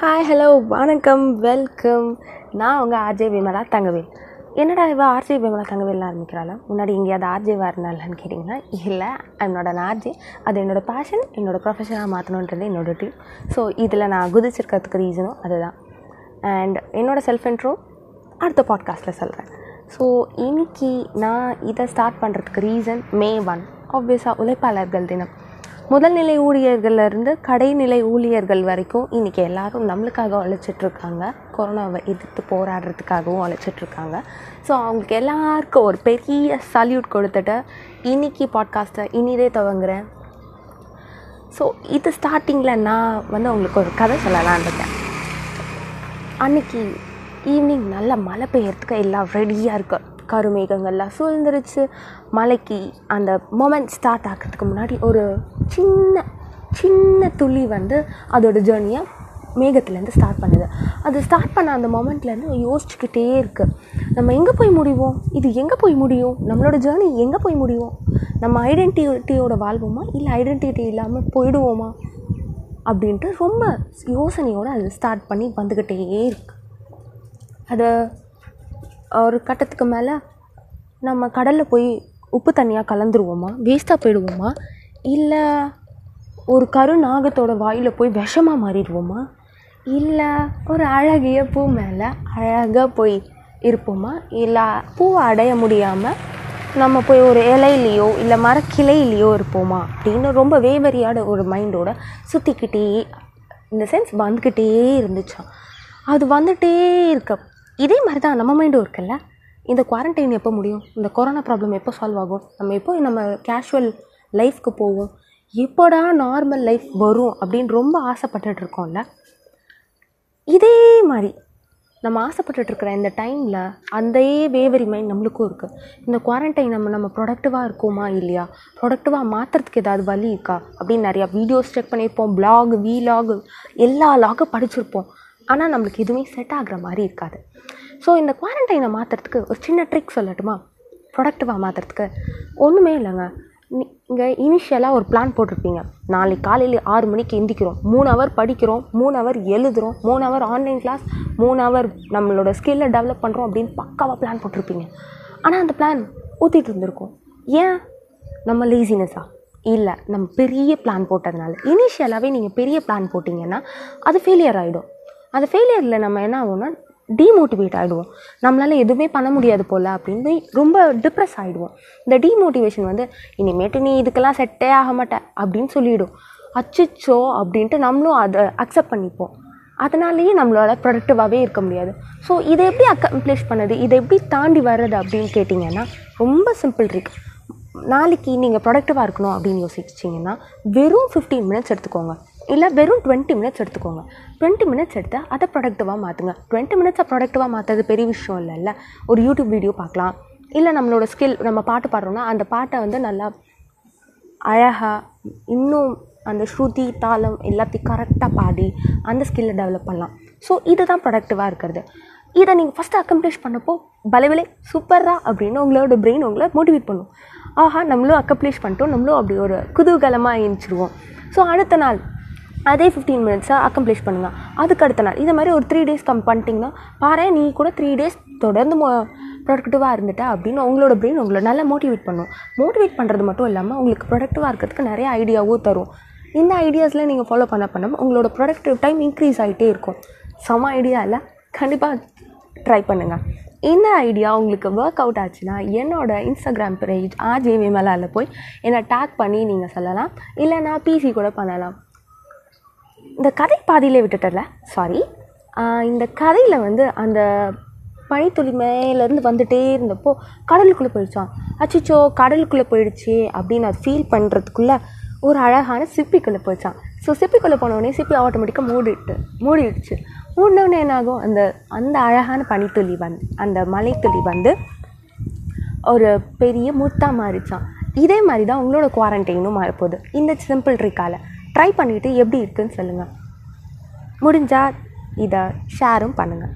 Hi hello வணக்கம் welcome நான் உங்கள் ஆர்ஜே விமலா தங்கவேல். என்னடா இவ ஆர்ஜே விமலா தங்கவேல் ஆரம்பிக்கிறாளா? முன்னாடி எங்கேயாவது ஆர்ஜே இருந்தாலான்னு கேட்டிங்கன்னா இல்லை என்னோட ஆர்ஜே அது என்னோட பேஷன் என்னோடய ப்ரொஃபஷனாக மாற்றணுன்றது என்னோட ட்ரீம் ஸோ இதில் நான் குதிச்சிருக்கிறதுக்கு ரீசனும் அதுதான். அண்ட் என்னோட செல்ஃப் இன்ட்ரோ அடுத்த பாட்காஸ்ட்டில் சொல்கிறேன் ஸோ இன்னைக்கு நான் இதை ஸ்டார்ட் பண்ணுறதுக்கு ரீசன் மே ஒன் ஆப்வியஸாக உழைப்பாளர்கள் தினம். முதல்நிலை ஊழியர்கள்லேருந்து கடைநிலை ஊழியர்கள் வரைக்கும் இன்றைக்கி எல்லாரும் நம்மளுக்காக உழைச்சிட்ருக்காங்க. கொரோனாவை எதிர்த்து போராடுறதுக்காகவும் உழைச்சிட்ருக்காங்க. ஸோ அவங்களுக்கு எல்லாருக்கும் ஒரு பெரிய சல்யூட் கொடுத்துட்டு இன்னைக்கு பாட்காஸ்ட்டை இனிதே துவங்குறேன். ஸோ இது ஸ்டார்டிங்கில் நான் வந்து உங்களுக்கு ஒரு கதை சொல்லலான்னு இருக்கேன். அன்றைக்கி ஈவினிங் நல்ல மழை பெய்யறதுக்கு எல்லாம் ரெடியாக இருக்கும் கருமேகங்கள்லாம் சூழ்ந்துருச்சு. மலைக்கு அந்த மொமெண்ட் ஸ்டார்ட் ஆகிறதுக்கு முன்னாடி ஒரு சின்ன சின்ன துளி வந்து அதோட ஜேர்னியை மேகத்துலேருந்து ஸ்டார்ட் பண்ணுது. அது ஸ்டார்ட் பண்ண அந்த மொமெண்ட்லேருந்து யோசிச்சுக்கிட்டே இருக்குது நம்ம எங்கே போய் முடிவோம்? இது எங்கே போய் முடியும்? நம்மளோட ஜேர்னி எங்கே போய் முடியும்? நம்ம ஐடென்டிட்டியோட வாழ்வோமா? இல்லை ஐடென்டிட்டி இல்லாமல் போயிடுவோமா? அப்படின்ட்டு ரொம்ப யோசனையோடு அது ஸ்டார்ட் பண்ணி வந்துக்கிட்டே இருக்குது அது ஒரு கட்டத்துக்கு மேலே நம்ம கடலில் போய் உப்பு தண்ணியாக கலந்துருவோமா? வேஸ்ட்டாக போயிடுவோமா? இல்லை ஒரு கருநாகத்தோட வாயில் போய் விஷமாக மாறிடுவோமா? இல்லை ஒரு அழகிய பூ மேலே அழகாக போய் இருப்போமா? இல்லை பூவை அடைய முடியாமல் நம்ம போய் ஒரு இலையிலையோ இல்லை மரக்கிளையிலையோ இருப்போமா? அப்படின்னு ரொம்ப வேவரியான ஒரு மைண்டோட சுற்றிக்கிட்டே இந்த சென்ஸ் வந்துக்கிட்டே இருந்துச்சான் அது வந்துகிட்டே இருக்க இதே மாதிரி தான் நம்ம மைண்டும் இருக்குல்ல? இந்த குவாரண்டைன் எப்போ முடியும்? இந்த கொரோனா ப்ராப்ளம் எப்போ சால்வ் ஆகும்? நம்ம எப்போ நம்ம கேஷுவல் லைஃப்க்கு போவோம்? எப்போடா நார்மல் லைஃப் வரும் அப்படின்னு ரொம்ப ஆசைப்பட்டுட்டு இருக்கோம்ல? இதே மாதிரி நம்ம ஆசைப்பட்டுட்டு இருக்கிற இந்த டைமில் அந்த வேவரி மைண்ட் நம்மளுக்கும் இருக்குது இந்த குவாரண்டைன் நம்ம நம்ம ப்ரொடக்டிவாக இருக்கோமா இல்லையா? ப்ரொடக்டிவாக மாற்றுறதுக்கு ஏதாவது வழி இருக்கா? அப்படின்னு நிறையா வீடியோஸ் செக் பண்ணியிருப்போம் பிளாக் வீலாக் எல்லா லாகும் படிச்சிருப்போம். ஆனால் நம்மளுக்கு எதுவுமே செட் ஆகுற மாதிரி இருக்காது. ஸோ இந்த குவாரண்டைனை மாற்றுறதுக்கு ஒரு சின்ன ட்ரிக் சொல்லட்டுமா? ப்ரொடக்டிவாக மாற்றுறதுக்கு ஒன்றுமே இல்லைங்க. நீங்கள் இனிஷியலாக ஒரு பிளான் போட்டிருப்பீங்க. நாளைக்கு காலையில் ஆறு மணிக்கு எந்திக்கிறோம். மூணு ஹவர் படிக்கிறோம். மூணு ஹவர் எழுதுகிறோம் மூணு ஹவர் ஆன்லைன் கிளாஸ் மூணு ஹவர் நம்மளோட ஸ்கில்லை டெவலப் பண்ணுறோம் அப்படின்னு பக்காவாக பிளான் போட்டிருப்பீங்க. ஆனால் அந்த பிளான் ஊற்றிட்டு இருந்திருக்கும். ஏன்? நம்ம லேசினஸா இல்லை நம்ம பெரிய பிளான் போட்டதுனால. இனிஷியலாகவே நீங்கள் பெரிய பிளான் போட்டிங்கன்னா அது ஃபெயிலியர் ஆகிடும் அது ஃபெயிலியரில் நம்ம என்ன ஆகும்னா டீமோட்டிவேட் ஆகிடுவோம் நம்மளால் எதுவுமே பண்ண முடியாது போல் அப்படின்னு ரொம்ப டிப்ரெஸ் ஆகிடுவோம் இந்த டீமோட்டிவேஷன் வந்து இனிமேட்டு நீ இதுக்கெல்லாம் செட்டே ஆக மாட்ட அப்படின்னு சொல்லிவிடும் அச்சிச்சோ அப்படின்ட்டு நம்மளும் அதை அக்செப்ட் பண்ணிப்போம். அதனாலேயே நம்மளால் ப்ரொடக்டிவாகவே இருக்க முடியாது. ஸோ இதை எப்படி அக்கம்ப்ளிஷ் பண்ணுது? இதை எப்படி தாண்டி வர்றது அப்படின்னு கேட்டிங்கன்னா ரொம்ப சிம்பிள் ட்ரிக் நாளைக்கு நீங்கள் ப்ரொடக்டிவாக இருக்கணும் அப்படின்னு யோசிச்சிங்கன்னா வெறும் ஃபிஃப்டீன் மினிட்ஸ் எடுத்துக்கோங்க. இல்லை வெறும் டுவெண்ட்டி மினிட்ஸ் எடுத்துக்கோங்க. டுவெண்ட்டி மினிட்ஸ் எடுத்து அதை ப்ரொடக்டிவாக மாற்றுங்க டுவெண்ட்டி மினிட்ஸை ப்ரொடக்டிவாக மாற்றுறது பெரிய விஷயம் இல்லைல்ல. ஒரு யூடியூப் வீடியோ பார்க்கலாம். இல்லை நம்மளோட ஸ்கில் நம்ம பாட்டு பாடுறோன்னா அந்த பாட்டை வந்து நல்லா அழகாக இன்னும் அந்த ஸ்ருதி தாளம் எல்லாத்தையும் கரெக்டாக பாடி அந்த ஸ்கில்லை டெவலப் பண்ணலாம். ஸோ இதுதான் ப்ரொடக்டிவாக இருக்கிறது. இதை நீங்கள் ஃபஸ்ட்டு அக்கம்ப்ளிஷ் பண்ணப்போ பலவிலை சூப்பரா அப்படின்னு உங்களோட பிரெயின் உங்களை மோட்டிவேட் பண்ணும். ஆஹா நம்மளும் அக்கம்ப்ளிஷ் பண்ணிட்டோம். நம்மளும் அப்படி ஒரு குதூகலமாக எழுந்திரிச்சிடுவோம் ஸோ அடுத்த நாள் அதே ஃபிஃப்டீன் மினிட்ஸாக அக்கம்ப்ளிஷ் பண்ணுங்கள் அதுக்கு அடுத்த நாள் இது மாதிரி ஒரு த்ரீ டேஸ் கம் பண்ணிட்டீங்கன்னா பாரு நீ கூட த்ரீ டேஸ் தொடர்ந்து மோ ப்ரொடக்டிவாக இருந்துட்டா அப்படின்னு உங்களோட பிரெயின் உங்களை நல்லா மோட்டிவேட் பண்ணும். மோட்டிவேட் பண்ணுறது மட்டும் இல்லாமல் உங்களுக்கு ப்ரொடக்டிவாக இருக்கிறதுக்கு நிறைய ஐடியாவும் தரும். இந்த ஐடியாஸில் நீங்கள் ஃபாலோ பண்ண பண்ண உங்களோட ப்ரொடக்டிவ் டைம் இன்க்ரீஸ் ஆகிட்டே இருக்கும். செம ஐடியா இல்லை? கண்டிப்பாக ட்ரை பண்ணுங்கள் இந்த ஐடியா உங்களுக்கு ஒர்க் அவுட் ஆச்சுன்னா என்னோட இன்ஸ்டாகிராம் பேஜ் ஆஜிவி விமலாவில் போய் என்னை டேக் பண்ணி நீங்கள் சொல்லலாம். இல்லைனா பிசி கூட பண்ணலாம். இந்த கதை பாதியிலே விட்டுட்டல சாரி இந்த கதையில் வந்து அந்த பனித்துளி மேலேருந்து வந்துட்டே இருந்தப்போ கடலுக்குள்ளே போயிடுச்சான் அச்சிச்சோ கடலுக்குள்ளே போயிடுச்சு அப்படின்னு அது ஃபீல் பண்ணுறதுக்குள்ளே ஒரு அழகான சிப்பிக்குள்ளே போயிடுச்சான் ஸோ சிப்பிக்குள்ளே போனோடனே சிப்பி ஆட்டோமேட்டிக்காக மூடிட்டு மூடிடுச்சு. மூடினோடனே என்னாகும்? அந்த அந்த அழகான பனித்துளி வந்து அந்த மலைத்துளி வந்து ஒரு பெரிய முத்தாக மாறிச்சான் இதே மாதிரி தான் உங்களோட குவாரண்டைனும் மாறப்போகுது. இந்த சிம்பிள் ட்ரிக்கால் ட்ரை பண்ணிவிட்டு எப்படி இருக்குன்னு சொல்லுங்கள் முடிஞ்சால் இதை ஷேரும் பண்ணுங்கள்